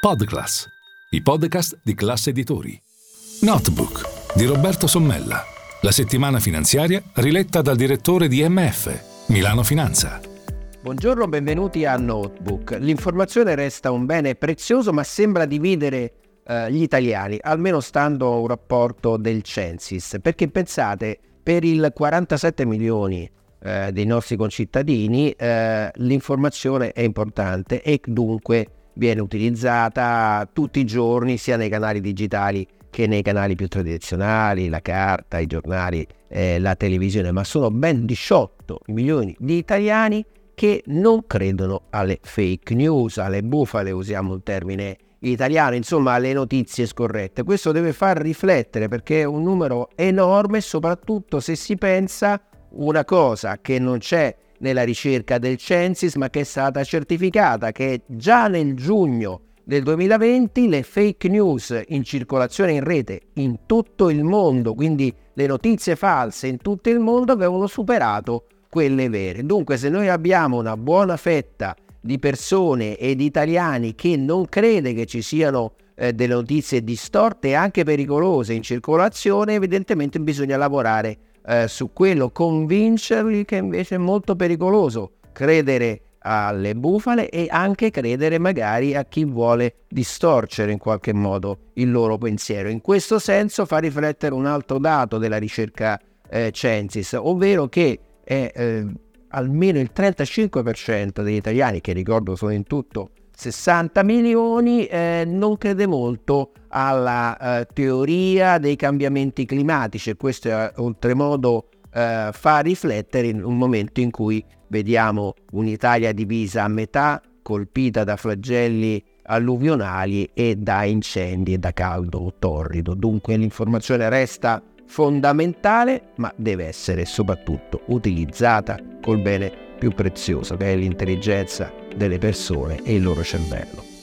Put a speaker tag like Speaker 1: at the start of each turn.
Speaker 1: Podclass, i podcast di classe editori. Notebook di Roberto Sommella, la settimana finanziaria riletta dal direttore di MF, Milano Finanza.
Speaker 2: Buongiorno, benvenuti a Notebook. L'informazione resta un bene prezioso ma sembra dividere eh, gli italiani, almeno stando a un rapporto del Censis, perché pensate, per il 47 milioni eh, dei nostri concittadini eh, l'informazione è importante e dunque viene utilizzata tutti i giorni sia nei canali digitali che nei canali più tradizionali, la carta, i giornali, eh, la televisione, ma sono ben 18 milioni di italiani che non credono alle fake news, alle bufale, usiamo un termine italiano, insomma alle notizie scorrette. Questo deve far riflettere perché è un numero enorme, soprattutto se si pensa una cosa che non c'è nella ricerca del Censis ma che è stata certificata, che già nel giugno del 2020 le fake news in circolazione in rete in tutto il mondo, quindi le notizie false in tutto il mondo avevano superato quelle vere. Dunque se noi abbiamo una buona fetta di persone e di italiani che non crede che ci siano eh, delle notizie distorte e anche pericolose in circolazione, evidentemente bisogna lavorare eh, su quello, convincerli che invece è molto pericoloso credere alle bufale e anche credere magari a chi vuole distorcere in qualche modo il loro pensiero. In questo senso fa riflettere un altro dato della ricerca eh, Censis, ovvero che è, eh, almeno il 35% degli italiani, che ricordo sono in tutto 60 milioni, eh, non crede molto alla eh, teoria dei cambiamenti climatici e questo è oltremodo eh, fa riflettere in un momento in cui vediamo un'Italia divisa a metà, colpita da flagelli alluvionali e da incendi e da caldo torrido. Dunque l'informazione resta fondamentale, ma deve essere soprattutto utilizzata col bene più prezioso, che è l'intelligenza delle persone e il loro cervello.